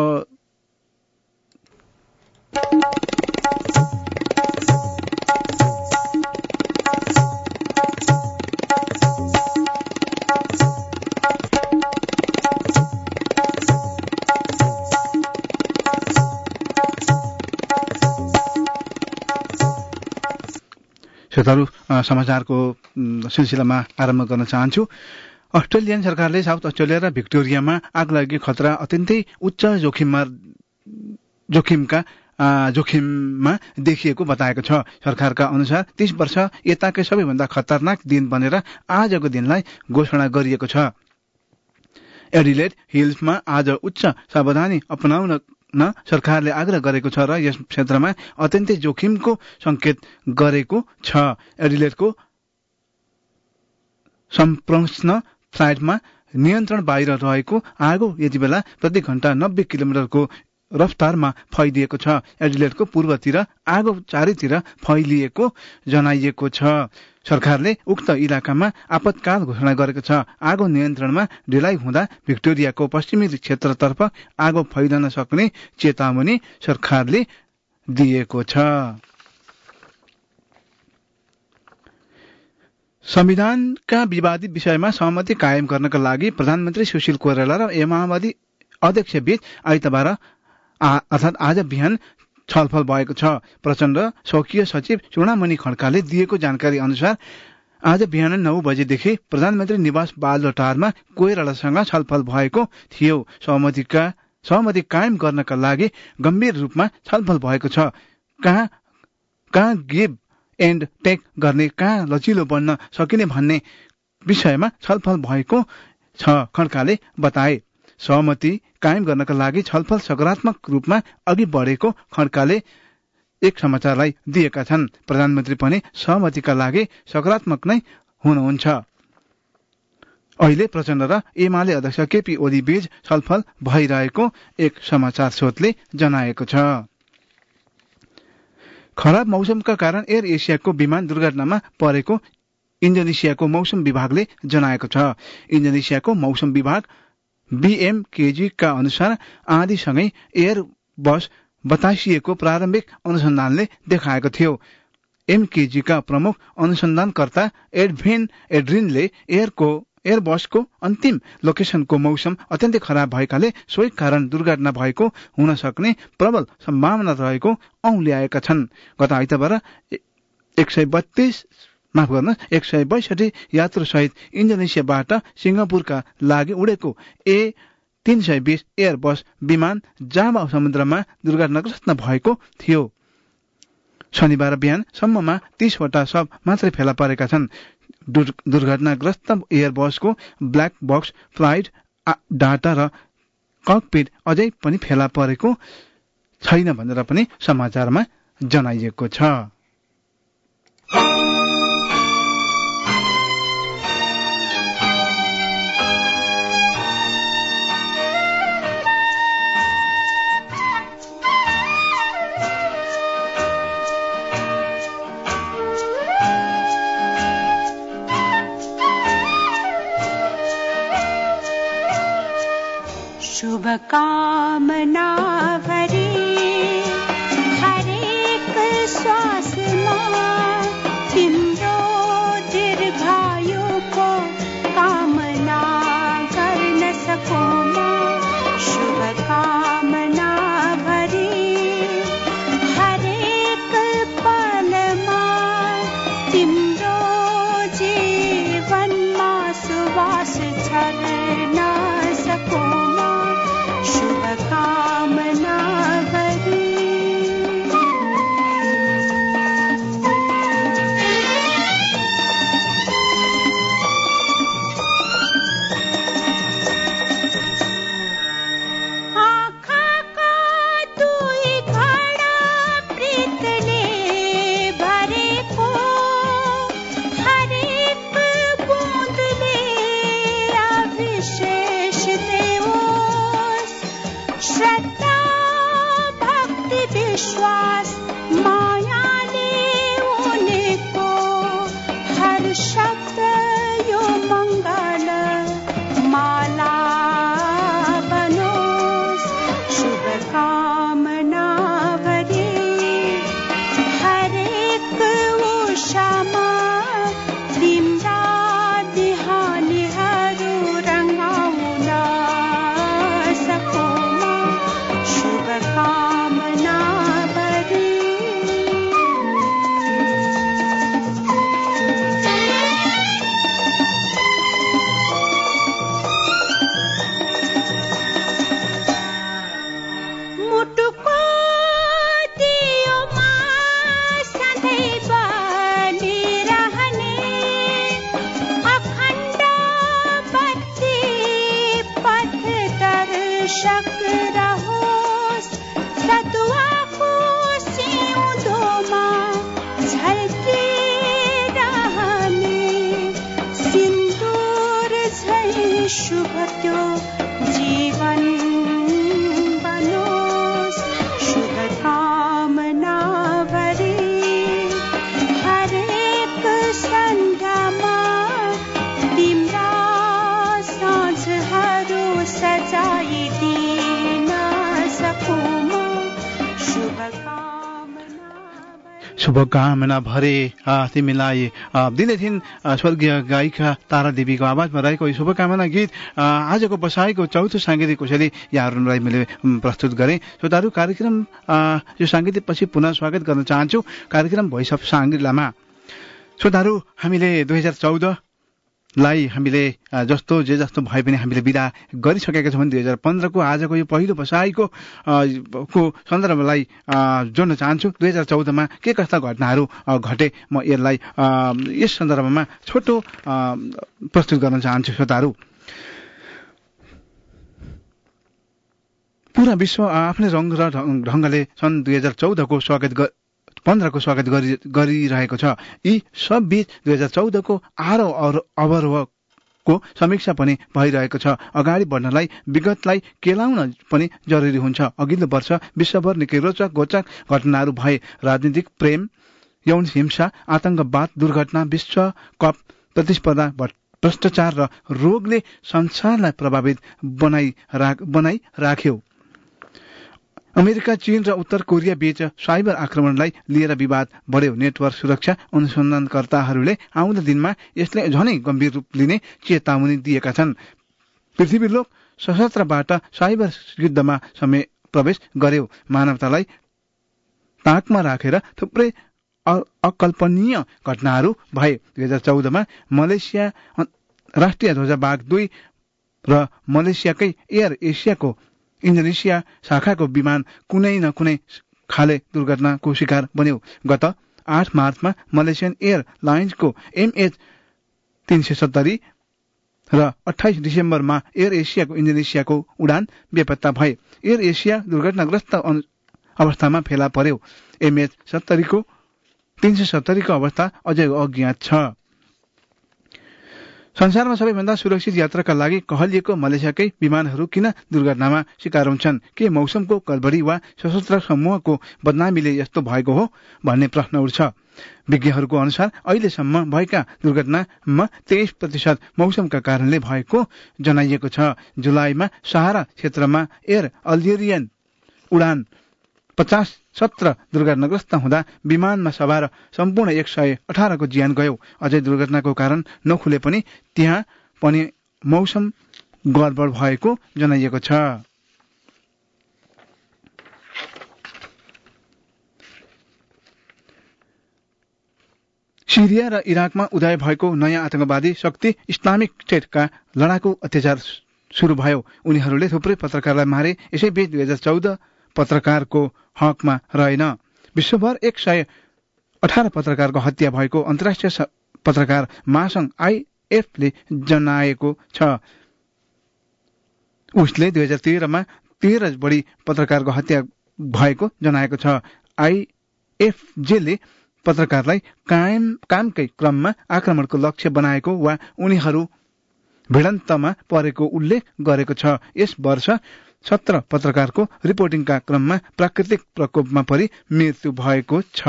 श्रोताहरू समाचारको सिलसिलामा आरम्भ गर्न चाहन्छु। अस्ट्रेलियन सरकारले साउथ अस्ट्रेलिया र भिक्टोरियामा आगलागी खतरा अत्यन्तै उच्च जोखिममा जोखिमका जोखिममा देखिएको बताएको छ। सरकारका अनुसार तीस वर्ष यताकै सबैभन्दा खतरनाक दिन बनेर आजको दिनलाई घोषणा गरिएको छ। एडिलेट हिल्समा आज उच्च सावधानी अपनाउन सरकारले आग्रह गरेको छ र यस क्षेत्रमा अत्यन्तै जोखिमको संकेत गरेको छ। एडिलेटको सम्प्रश्न फ्लाइटमा नियन्त्रण बाहिर रहेको आगो यति बेला प्रति घण्टा नब्बे किलोमिटरको रफ्तारमा फैलिएको छ। एडिलेटको पूर्वतिर आगो चारैतिर फैलिएको जनाइएको छ। सरकारले उक्त इलाकामा आपतकाल घोषणा गरेको छ। आगो नियन्त्रणमा ढिलाइ हुँदा भिक्टोरियाको पश्चिमी क्षेत्रतर्फ आगो फैलन सक्ने चेतावनी सरकारले दिएको छ। संविधानका विवादित विषयमा सहमति कायम गर्नका लागि प्रधानमन्त्री सुशील कोइराला र माओवादी अध्यक्ष बीच आइतबार अर्थात् आज बिहान छलफल भएको छ। प्रचण्ड स्वकीय सचिव चुडामणि खड्काले दिएको जानकारी अनुसार आज बिहान नौ बजेदेखि प्रधानमन्त्री निवास बालटारमा कोइरालासँग छलफल भएको थियो। सहमतिका सहमति कायम गर्नका लागि गम्भीर रूपमा छलफल भएको छ। कहाँ कहाँ गिभ एन्ड टेक गर्ने कहाँ लचिलो बन्न सकिने भन्ने विषयमा छलफल भएको छ खड्काले बताए। सहमति कायम गर्नका लागि छलफल सकारात्मक रूपमा अघि बढेको खड्काले एक समाचारलाई दिएका छन्। प्रधानमन्त्री पनि सहमतिका लागि सकारात्मक नै हुनुहुन्छ। अहिले प्रचण्ड र एमाले अध्यक्ष केपी ओली बीच छलफल भइरहेको एक समाचार स्रोतले जनाएको छ। खराब मौसमका कारण एयर एसियाको विमान दुर्घटनामा परेको इन्डोनेसियाको मौसम विभागले जनाएको छ। इन्डोनेसियाको मौसम विभाग बीएमकेजीका अनुसार आँधीसँगै एयर बस बतासिएको प्रारम्भिक अनुसन्धानले देखाएको थियो। एमकेजीका प्रमुख अनुसन्धानकर्ता एडभिन एड्रिनले एयरको एयरबसको अन्तिम लोकेसनको मौसम अत्यन्तै खराब भएकाले सोही कारण दुर्घटना भएको हुन सक्ने प्रबल सम्भावना रहेको औल्याएका छन्। गत आइतबार एक सय बत्तीस माफ गर्न एक सय बैसठी यात्रु सहित इन्डोनेसियाबाट सिङ्गापुरका लागि उडेको ए तीन सय बिस एयरबस विमान जावा समुद्रमा दुर्घटनाग्रस्त भएको थियो। शनिबार बिहानसम्ममा तीसवटा सब मात्रै फेला परेका छन्। दुर्घटनाग्रस्त एयरबसको ब्ल्याक बक्स फ्लाइट डाटा र ककपिट अझै पनि फेला परेको छैन भनेर पनि समाचारमा जनाइएको छ। शुभकामना। शुभकामना भरे तिमीलाई आ, दिँदैथिन् आ, स्वर्गीय गायिका तारा देवीको आवाजमा रहेको यो शुभकामना गीत आजको बसाइको चौथो साङ्गीतिक कोशली यहाँहरूलाई मैले प्रस्तुत गरेँ। श्रोताहरू कार्यक्रम यो साङ्गीतिक पछि पुनः स्वागत गर्न चाहन्छु। कार्यक्रम भोइस अफ साङ्गिलामा श्रोताहरू हामीले दुई हजार चौध लाई हामीले जस्तो जे जस्तो भए पनि हामीले विदा गरिसकेका छौँ दुई हजार पन्ध्रको आजको यो पहिलो बसाइको को सन्दर्भलाई जोड्न चाहन्छु। दुई हजार चौधमा के कस्ता घटनाहरू घटे? म यसलाई यस सन्दर्भमा छोटो प्रस्तुत गर्न चाहन्छु श्रोताहरू। पुरा विश्व आफ्नै रङ र ढङ- ढङ्गले सन् दुई हजार चौधको स्वागत पन्ध्रको स्वागत गरि गरिरहेको छ। यी सब बीच दुई हजार चौधको अवरो- अवरोहको समीक्षा पनि भइरहेको छ। अगाडि बढ्नलाई विगतलाई केलाउन पनि जरुरी हुन्छ। अघिल्लो वर्ष विश्वभर निकै रोचक गोचक घटनाहरू भए। राजनीतिक प्रेम यौन हिंसा आतंकवाद दुर्घटना विश्व कप प्रतिस्पर्धा भ्रष्टाचार र रोगले संसारलाई प्रभावित बनाइ राख्यो अमेरिका चीन र उत्तर कोरिया बीच साइबर आक्रमणलाई लिएर विवाद बढ्यो। नेटवर्क सुरक्षा अनुसन्धानकर्ताहरूले आउँदो दिनमा यसले झनै गम्भीर रूप लिने चेतावनी दिएका छन्। पृथ्वी लोक सशस्त्रबाट साइबर युद्धमा समय प्रवेश गर्यो। मानवतालाई ताकमा राखेर थुप्रै अकल्पनीय घटनाहरू भए। दुई हजार चौधमा मलेसिया राष्ट्रिय ध्वजाबाग दुई र मलेसियाकै एयर एसियाको इन्डोनेसिया शाखाको विमान कुनै न कुनै खाले दुर्घटनाको शिकार बन्यो। गत आठ मार्चमा मलेसियन एयर लाइन्सको एमएच तीन सय सत्तरी र अठाइस डिसेम्बरमा एयर एसियाको इन्डोनेसियाको उडान बेपत्ता भए। एयर एसिया दुर्घटनाग्रस्त अवस्थामा फेला पर्यो। एमएच सत्तरीको तीन सय सत्तरीको अवस्था अझै अज्ञात छ। संसारमा सबैभन्दा सुरक्षित यात्राका लागि कहलिएको मलेसियाकै विमानहरू किन दुर्घटनामा शिकार हुन्छन्? के मौसमको गडबडी वा सशस्त्र समूहको बदनामीले यस्तो भएको हो भन्ने प्रश्न उठ्छ। विज्ञहरूको अनुसार अहिलेसम्म भएका दुर्घटनामा तेइस प्रतिशत मौसमका कारणले भएको जनाइएको छ। जुलाईमा सहारा क्षेत्रमा एयर अल्जेरियन उडान पचास सत्र दुर्घटनाग्रस्त हुँदा विमानमा सवार सम्पूर्ण एक सय अठारको ज्यान गयो। अझै दुर्घटनाको कारण नखुले पनि त्यहाँ पनि मौसम गडबड भएको जनाइएको छ। सिरिया र इराकमा उदय भएको नयाँ आतंकवादी शक्ति इस्लामिक स्टेटका लडाकु अत्याचार शुरू भयो। उनीहरूले थुप्रै पत्रकारलाई मारे। यसैबीच दुई हजार चौध पत्रकारको हकमा रहेन। विश्वभर एक सय अठार पत्रकारको हत्या भएको अन्तर्राष्ट्रिय पत्रकार महासंघ आइएफले जनाएको छ। उसले दुई हजार तेह्रमा तेह्र बढी पत्रकारको हत्या भएको जनाएको छ। आइएफजेले पत्रकारलाई कायम कामकै क्रममा आक्रमणको लक्ष्य बनाएको वा उनीहरू भिडन्तमा परेको उल्लेख गरेको छ। यस वर्ष सत्र पत्रकारको रिपोर्टिङका क्रममा प्राकृतिक प्रकोपमा परि मृत्यु भएको छ।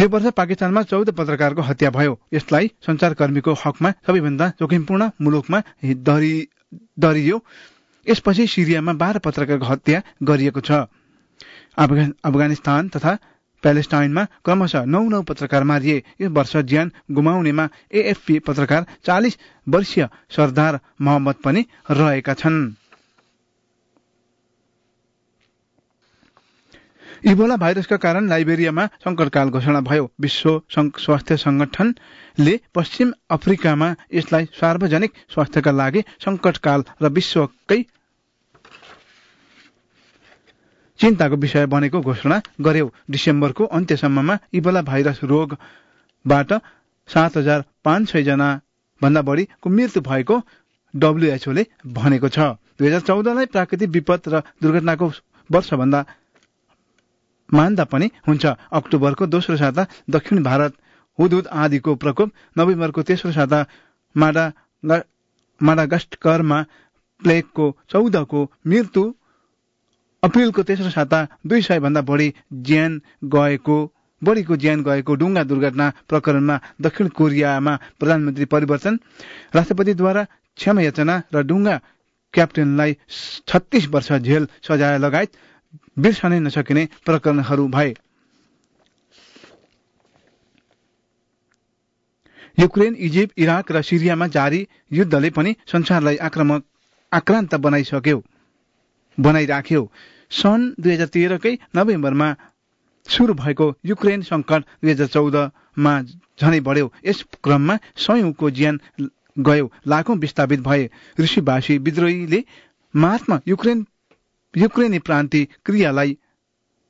यो वर्ष पाकिस्तानमा चौध पत्रकारको हत्या भयो। यसलाई संचारकर्मीको हकमा सबैभन्दा जोखिमपूर्ण मुलुकमा दरि- दरियो यसपछि सिरियामा बाह्र पत्रकारको हत्या गरिएको छ। अफगा- अफगानिस्तान तथा प्यालेस्टाइनमा क्रमशः नौ नौ पत्रकार मारिए। यस वर्ष ज्यान गुमाउनेमा एएफपी पत्रकार चालिस वर्षीय सरदार मोहम्मद पनि रहेका छन्। इबोला भाइरसका कारण लाइबेरियामा संकटकाल घोषणा भयो। विश्व स्वास्थ्य संगठनले पश्चिम अफ्रिकामा यसलाई सार्वजनिक स्वास्थ्यका लागि संकटकाल र विश्वकै चिन्ताको विषय बनेको घोषणा गर्यो। डिसेम्बरको अन्त्यसम्ममा इबोला भाइरस रोगबाट सात हजार पाँच सय जना भन्दा बढीको मृत्यु भएको डब्ल्युएचओले भनेको छ। दुई हजार चौधलाई प्राकृतिक विपद र दुर्घटनाको वर्षभन्दा मान्दा पनि हुन्छ। अक्टोबरको दोस्रो साता दक्षिण भारत हुदहुद आदिको प्रकोप। नोभेम्बरको तेस्रो साता माडा माडागास्करमा प्लेगको चौधको मृत्यु अप्रिलको तेस्रो साता दुई सय भन्दा बढी ज्यान गएको बढीको ज्यान गएको डुङ्गा दुर्घटना प्रकरणमा दक्षिण कोरियामा प्रधानमन्त्री परिवर्तन। राष्ट्रपतिद्वारा क्षमा याचना र डुङ्गा क्याप्टेनलाई छत्तीस वर्ष जेल सजाय लगायत बिर्सनै नसकिने प्रकरणहरू भए। युक्रेन इजिप्ट इराक र सिरियामा जारी युद्धले पनि संसारलाई आक्रामक आक्रान्त बनाइसक्यो। बनाइराख्यो। सन् दुई हजार तेह्रकै नोभेम्बरमा सुरु भएको युक्रेन संकट दुई हजार चौधमा झनै बढ्यो। यस क्रममा सयौंको ज्यान गयो। लाखौं विस्थापित भए। ऋषिभाषी विद्रोहीले मार्चमा युक्रेन युक्रेनी प्रान्ति क्रियालाई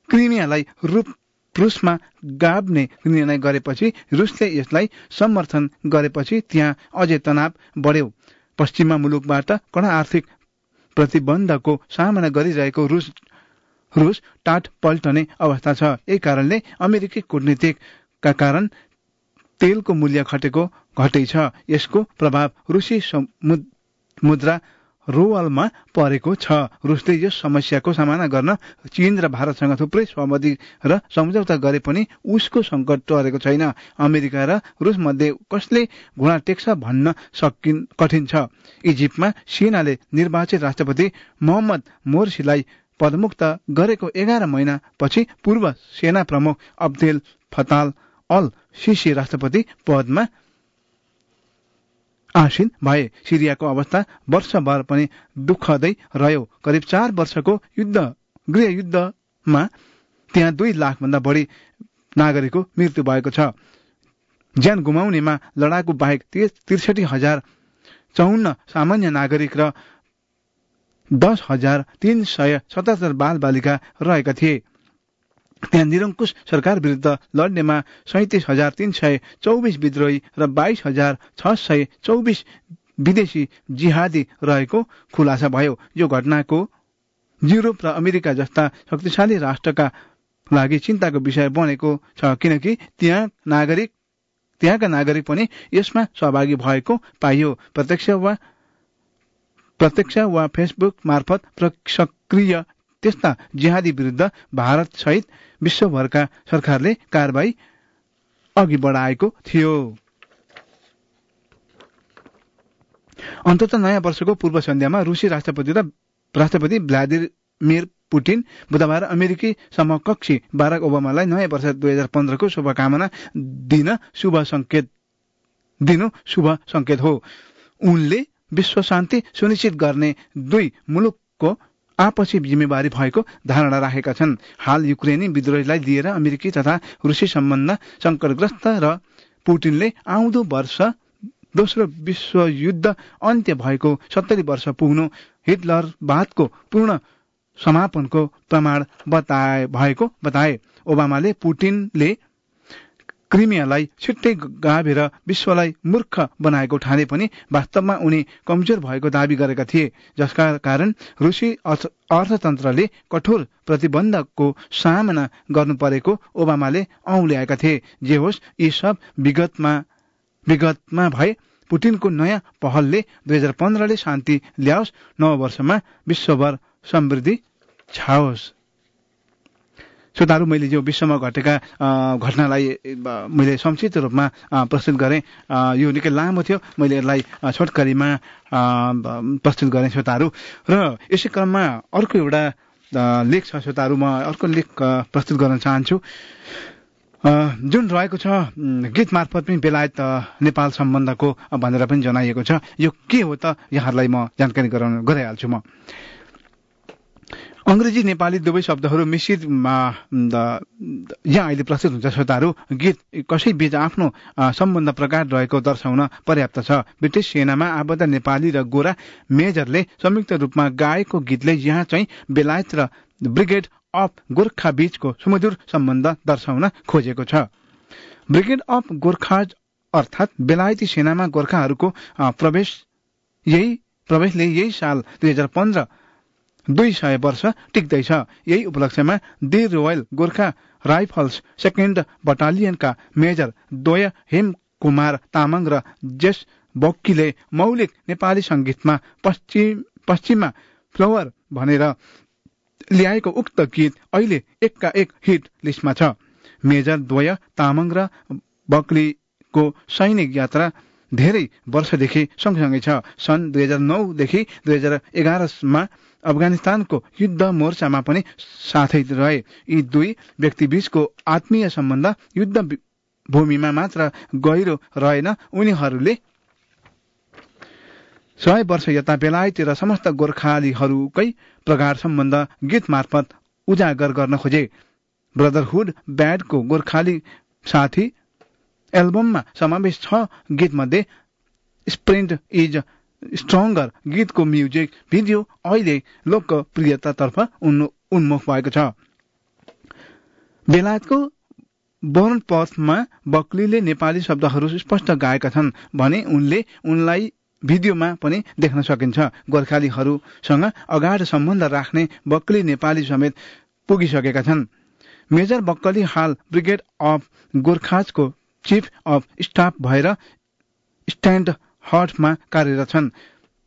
क्रिमियालाई रूप रुसमा गाब्ने निर्णय गरेपछि रुसले यसलाई समर्थन गरेपछि त्यहाँ अझै तनाव बढ्यो। पश्चिममा मुलुकबाट कडा आर्थिक प्रतिबन्धको सामना गरिरहेको रुस रुस टाट पल्टने अवस्था छ। यही कारणले अमेरिकी कूटनीतिकका कारण तेलको मूल्य घटेको घटै छ। यसको प्रभाव रुसी मुद्रा रोवलमा परेको छ। रुसले यस समस्याको सामना गर्न चीन र भारतसँग थुप्रै सहमति र सम्झौता गरे पनि उसको संकट टरेको छैन। अमेरिका र रुस मध्ये कसले घुँडा टेक्छ भन्न सकिन कठिन छ। इजिप्टमा सेनाले निर्वाचित राष्ट्रपति मोहम्मद मोर्सीलाई पदमुक्त गरेको एघार महिनापछि पूर्व सेना प्रमुख अब्देल फताल अल सिसी राष्ट्रपति पदमा आसीन भए सिरियाको अवस्था वर्षभर पनि दुःखदै रह्यो। करिब चार वर्षको युद्ध गृह युद्धमा त्यहाँ दुई लाखभन्दा बढी नागरिकको मृत्यु भएको छ। ज्यान गुमाउनेमा लडाकु बाहेक त्रिसठी हजार चौन्न सामान्य नागरिक र दस हजार तीन सय सतहत्तर बाल बालिका रहेका थिए। त्यहाँ निरङ्कुश सरकार विरुद्ध लड्नेमा सैतिस हजार तीन सय चौबिस विद्रोही र बाइस हजार छ सय चौबिस विदेशी जिहादी रहेको खुलासा भयो। यो घटनाको युरोप र अमेरिका जस्ता शक्तिशाली राष्ट्रका लागि चिन्ताको विषय बनेको छ किनकि त्यहाँ नागरिक त्यहाँका नागरिक पनि यसमा सहभागी भएको पाइयो। प्रत्यक्ष वा प्रत्यक्ष वा फेसबुक मार्फत सक्रिय त्यस्ता जिहादी विरुद्ध भारत सहित विश्वभरका सरकारले कारवाही अघि बढाएको थियो। अन्तत नयाँ वर्षको पूर्व सन्ध्यामा रुसी राष्ट्रपति र राष्ट्रपति भ्लादिमिर पुटिन बुधबार अमेरिकी समकक्षी बाराक ओबामालाई नयाँ वर्ष दुई हजार पन्ध्रको शुभकामना दिन शुभ संकेत दिनु शुभ संकेत हो। उनले विश्व शान्ति सुनिश्चित गर्ने दुई मुलुकको आपसी जिम्मेवारी भएको धारणा राखेका छन्। हाल युक्रेनी विद्रोहीलाई लिएर अमेरिकी तथा रुसी सम्बन्ध संकटग्रस्त र पुटिनले आउँदो वर्ष दोस्रो विश्वयुद्ध अन्त्य भएको सत्तरी वर्ष पुग्नु हिटलरवादको पूर्ण समापनको प्रमाण बताए भएको बताए। ओबामाले पुटिनले क्रिमियालाई छिट्टै गाभेर विश्वलाई मूर्ख बनाएको ठाने पनि वास्तवमा उनी कमजोर भएको दावी गरेका थिए जसका कारण रुसी अर्थतन्त्रले कठोर प्रतिबन्धको सामना गर्नु परेको ओबामाले औल्याएका थिए। जे होस् यी सब विगतमा विगतमा भए पुटिनको नयाँ पहलले दुई हजार पन्ध्रले शान्ति ल्याओस् नव वर्षमा विश्वभर समृद्धि छाओस्। श्रोताहरू मैले जो विश्वमा घटेका घटनालाई मैले संक्षिप्त रूपमा प्रस्तुत गरेँ। यो निकै लामो थियो। मैले यसलाई छोटकरीमा प्रस्तुत गरेँ श्रोताहरू। र यसै क्रममा अर्को एउटा लेख छ श्रोताहरू म अर्को लेख प्रस्तुत गर्न चाहन्छु। जुन रहेको छ गीत मार्फत पनि बेलायत नेपाल सम्बन्धको भनेर पनि जनाइएको छ। यो के हो त? यहाँहरूलाई म जानकारी गराउन गराइहाल्छु म। अङ्ग्रेजी नेपाली दुवै शब्दहरू मिश्रित यहाँ अहिले प्रस्तुत हुन्छ श्रोताहरू गीत कसै बीच आफ्नो सम्बन्ध प्रकार रहेको दर्शाउन पर्याप्त छ। ब्रिटिस सेनामा आबद्ध नेपाली र गोरा मेजरले संयुक्त रूपमा गाएको गीतले यहाँ चाहिँ बेलायत र ब्रिगेड अफ गोर्खा बीचको सुमधुर सम्बन्ध दर्शाउन खोजेको छ। ब्रिगेड अफ गोर्खा अर्थात् बेलायती सेनामा गोर्खाहरूको प्रवेश यही प्रवेशले यही साल दुई हजार पन्ध्र दुई सय वर्ष टिक्दैछ। यही उपलक्ष्यमा the Royal Gorkha Rifles second बटालियनका major द्वय हेम कुमार तामाङ र जेस बक्कीले मौलिक नेपाली संगीतमा पश्चिम पश्चिममा फ्लावर भनेर ल्याएको उक्त गीत अहिले एकका एक हिट लिस्टमा छ। मेजर द्वय तामाङ र बक्लीको सैनिक यात्रा धेरै वर्षदेखि सँगसँगै छ। सन् दुई हजार नौदेखि दुई हजार एघारमा अफगानिस्तानको युद्ध मोर्चामा पनि साथै रहे। यी दुई व्यक्तिबीचको आत्मीय सम्बन्ध युद्ध भूमिमा मात्र गहिरो रहेन। उनीहरूले सय वर्ष यता र समस्त गोर्खालीहरूकै प्रगाढ सम्बन्ध गीत मार्फत उजागर गर्न खोजे। ब्रदरहुड ब्याडको गोर्खाली साथी एल्बममा समावेश छ। गीत मध्ये स्प्रिन्ट इज स्ट्रङ्गर गीतको म्युजिक भिडियो अहिले लोकप्रियतातर्फ उन्मुख भएको छ। बेलायतको पथमा बक्लीले नेपाली शब्दहरू स्पष्ट गाएका छन् भने उनले उनलाई भिडियोमा पनि देख्न सकिन्छ। गोर्खालीहरूसँग अगाध सम्बन्ध राख्ने बक्कली नेपाली समेत पुगिसकेका छन्। मेजर बक्कली हाल ब्रिगेड अफ गोर्खाजको चिफ अफ स्टाफ भएर स्ट्यान्ड हटमा कार्यरत छन्।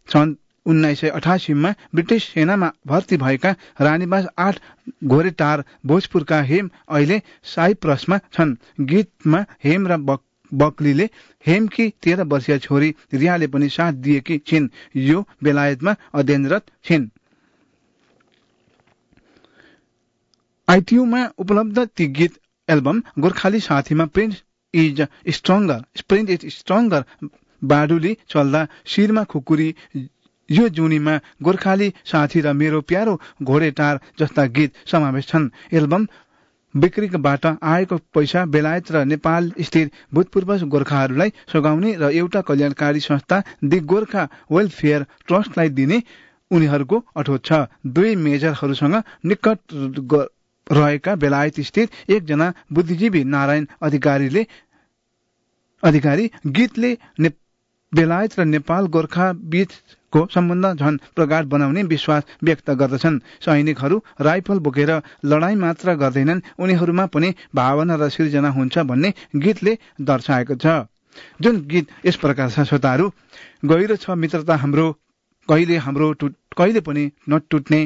सन् उन्नाइस सय अठासीमा ब्रिटिस सेनामा भर्ती भएका रानीबास आठ घोरेटार भोजपुरका हेम अहिले साइप्रसमा छन्। गीतमा हेम र बक बक्लीले हेमकी तेह्र वर्षीय छोरी रियाले पनि साथ दिएकी छिन्। यो बेलायतमा अध्ययनरत छिन्। आइटियूमा उपलब्ध ती गीत एल्बम गोर्खाली साथीमा prince is stronger prince is stronger बाडुली चल्दा शिरमा खुकुरी यो जुनीमा गोर्खाली साथी र मेरो प्यारो घोडेटार जस्ता गीत समावेश छन्। एल्बम बिक्रीबाट आएको पैसा बेलायत र नेपाल स्थित भूतपूर्व गोर्खाहरूलाई सघाउने र एउटा कल्याणकारी संस्था दि गोर्खा वेलफेयर ट्रस्टलाई दिने उनीहरूको अठोट छ। दुई मेजरहरूसँग निकट रहेका बेलायत स्थित एकजना बुद्धिजीवी नारायण अधिकारीले अधिकारी गीतले बेलायत र नेपाल गोर्खा बीचको सम्बन्ध झन प्रगाढ बनाउने विश्वास व्यक्त गर्दछन्। सैनिकहरू राइफल बोकेर लडाईँ मात्र गर्दैनन्। उनीहरूमा पनि भावना र सिर्जना हुन्छ भन्ने गीतले दर्शाएको छ। जुन गीत यस प्रकार छ श्रोताहरू गहिरो छ मित्रता हाम्रो कहिले हाम्रो कहिले पनि नटुट्ने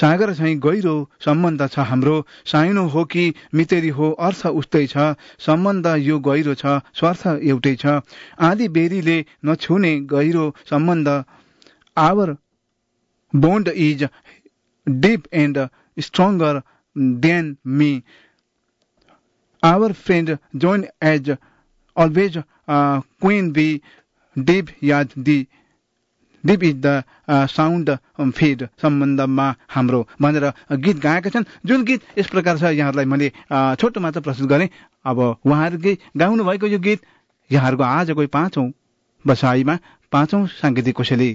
सागर चाहिँ गहिरो सम्बन्ध छ हाम्रो। साइनो हो कि मितेरी हो अर्थ उस्तै छ। सम्बन्ध यो गहिरो छ स्वार्थ एउटै छ। आदि बेरीले नछुने गहिरो सम्बन्ध। Our bond is deep and stronger than me our friend join as always queen be deep याद the deep is the sound feed सम्बन्धमा हाम्रो भनेर गीत गाएका छन्। जुन गीत यस प्रकार छ यहाँहरूलाई मैले छोटो मात्र प्रस्तुत गरेँ। अब उहाँहरूले गाउनु भएको यो गीत यहाँहरूको आजको पाँचौं बसाईमा पाँचौं साङ्गीतिक कोसेली।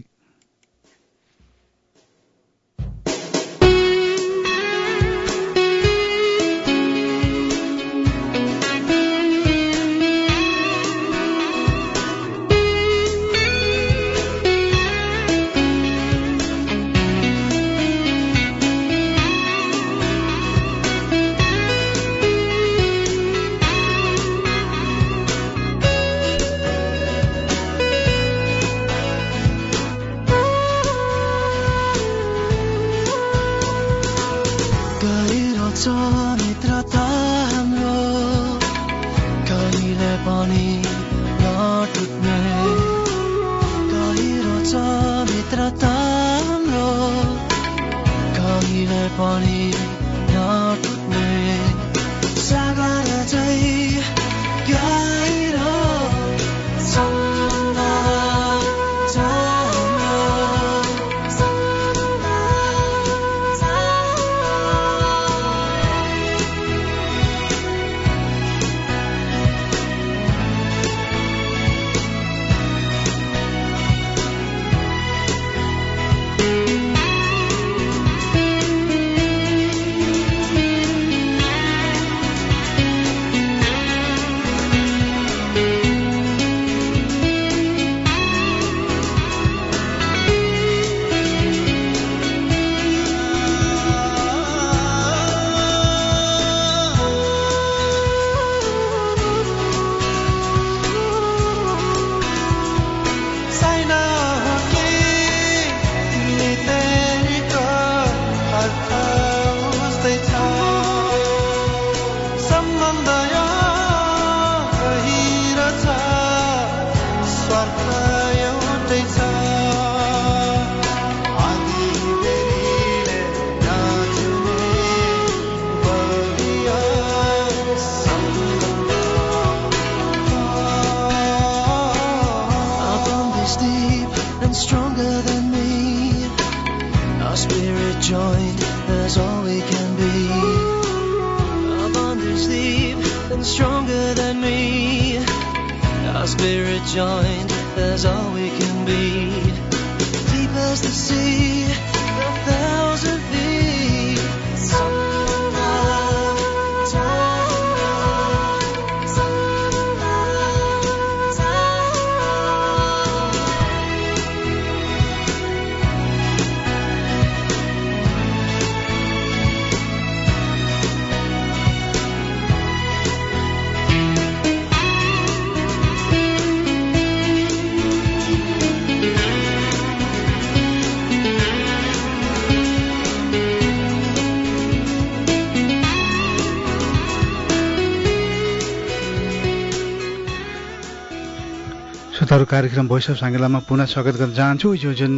श्रोताहरू कार्यक्रम भोइस अफ साङ्गेलामा पुनः स्वागत गर्न चाहन्छु। यो जुन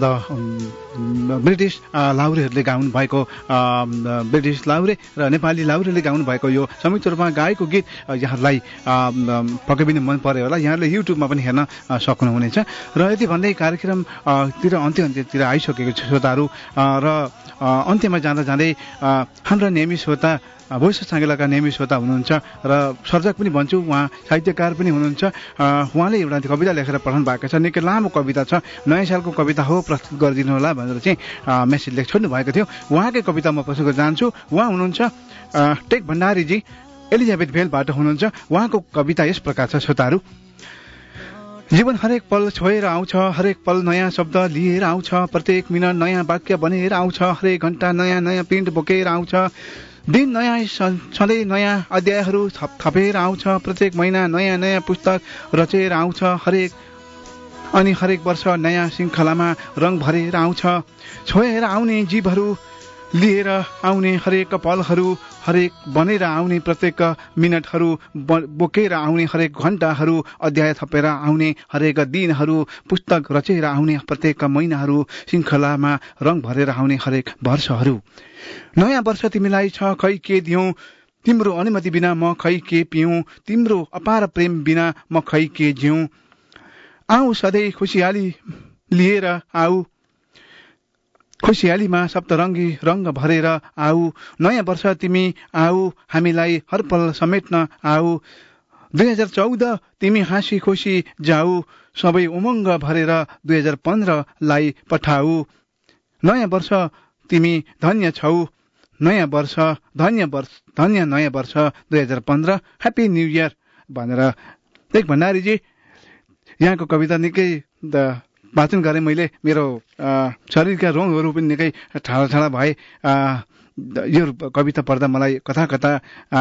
द ब्रिटिस लाउरेहरूले गाउनु भएको ब्रिटिस लाउरे र नेपाली लाउरेले गाउनु भएको यो संयुक्त रूपमा गाएको गीत यहाँहरूलाई पक्कै पनि मन पर्यो होला। यहाँले युट्युबमा पनि हेर्न सक्नुहुनेछ। र यति भन्दै कार्यक्रम अ, तिर अन्त्य अन्त्यतिर आइसकेको छ श्रोताहरू र अन्त्यमा जाँदा जाँदै हाम्रा नियमित श्रोता अफ साङ्गेलाका नियमित श्रोता हुनुहुन्छ र सर्जक पनि भन्छु उहाँ साहित्यकार पनि हुनुहुन्छ। उहाँले एउटा कविता लेखेर पठाउनु भएको छ। निकै लामो कविता छ। नयाँ सालको कविता हो प्रस्तुत गरिदिनु होला भनेर चाहिँ मेसेज लेख छोड्नु भएको थियो। उहाँकै कविता म गर्न चाहन्छु उहाँ हुनुहुन्छ टेक भण्डारीजी। एलिजाबेथ भेलबाट हुनुहुन्छ। उहाँको कविता यस प्रकार छ श्रोताहरू। जीवन हरेक पल छोएर आउँछ हरेक पल नयाँ शब्द लिएर आउँछ प्रत्येक मिनट नयाँ वाक्य बनेर आउँछ हरेक घन्टा नयाँ नयाँ प्रिन्ट बोकेर आउँछ दिन नयाँ सधैँ नयाँ अध्यायहरू थप थपेर आउँछ प्रत्येक महिना नयाँ नयाँ पुस्तक रचेर आउँछ हरेक अनि हरेक वर्ष नयाँ श्रृङ्खलामा रङ भरेर आउँछ छोएर आउने जीवहरू लिएर आउने हरेक पलहरू हरेक बनेर आउने प्रत्येक मिनटहरू बोकेर आउने हरेक घन्टाहरू अध्याय थपेर आउने हरेक दिनहरू पुस्तक रचेर आउने प्रत्येक महिनाहरू श्रृङ्खलामा रङ भरेर आउने हरेक वर्षहरू। नयाँ वर्ष तिमीलाई छ खै के दिउँ तिम्रो अनुमति बिना म खै के पिउँ तिम्रो अपार प्रेम बिना म खै के जिउँ आऊ सधैँ खुसियाली लिएर आऊ। खुसियालीमा सप्तरङ्गी रङ्ग भरेर आऊ नयाँ वर्ष तिमी आऊ हामीलाई हर पल समेट्न आऊ। दुई हजार चौध तिमी हाँसी खुसी जाऊ। सबै उमङ्ग भरेर दुई हजार पन्ध्रलाई पठाऊ। नयाँ वर्ष तिमी धन्य छौ। नयाँ वर्ष धन्य वर्ष धन्य नयाँ वर्ष दुई हजार पन्ध्र ह्याप्पी न्यु इयर भनेर। देख भण्डारीजी यहाँको कविता निकै वाचन गरेँ। मैले मेरो शरीरका रङहरू पनि निकै ठाडा ठाडा भए यो कविता पढ्दा मलाई कथा अ,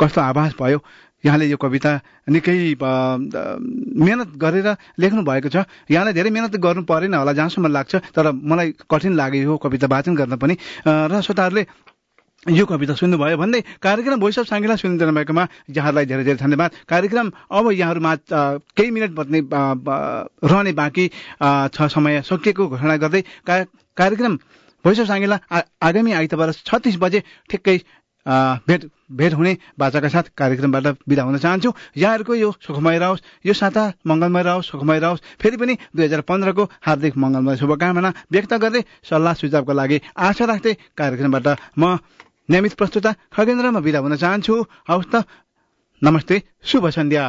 कस्तो आभास भयो। यहाँले यो कविता निकै मेहनत गरेर लेख्नु भएको छ। यहाँलाई धेरै मेहनत गर्नु परेन होला जहाँसम्म लाग्छ तर मलाई कठिन लाग्यो यो कविता वाचन गर्न पनि। र श्रोताहरूले यो कविता सुन्नुभयो भन्दै कार्यक्रम भोइस अफ सुनिदिनु भएकोमा यहाँहरूलाई धेरै धेरै धन्यवाद। कार्यक्रम अब यहाँहरूमा केही मिनट बत्ने रहने बाँकी छ समय सकिएको घोषणा गर्दै कार्यक्रम भोइस अफ आगामी आइतबार छत्तिस बजे ठिक्कै भेट भेट हुने बाचाका साथ कार्यक्रमबाट बिदा हुन चाहन्छु। यहाँहरूको यो सुखमय रहोस् यो साता मङ्गलमय रहोस् सुखमय रहोस्। फेरि पनि दुई हजार पन्ध्रको हार्दिक मङ्गलमय शुभकामना व्यक्त गर्दै सल्लाह सुझावको लागि आशा राख्दै कार्यक्रमबाट म नियमित प्रस्तुता खगेन्द्रमा बिदा हुन चाहन्छु। हवस् त नमस्ते शुभ सन्ध्या।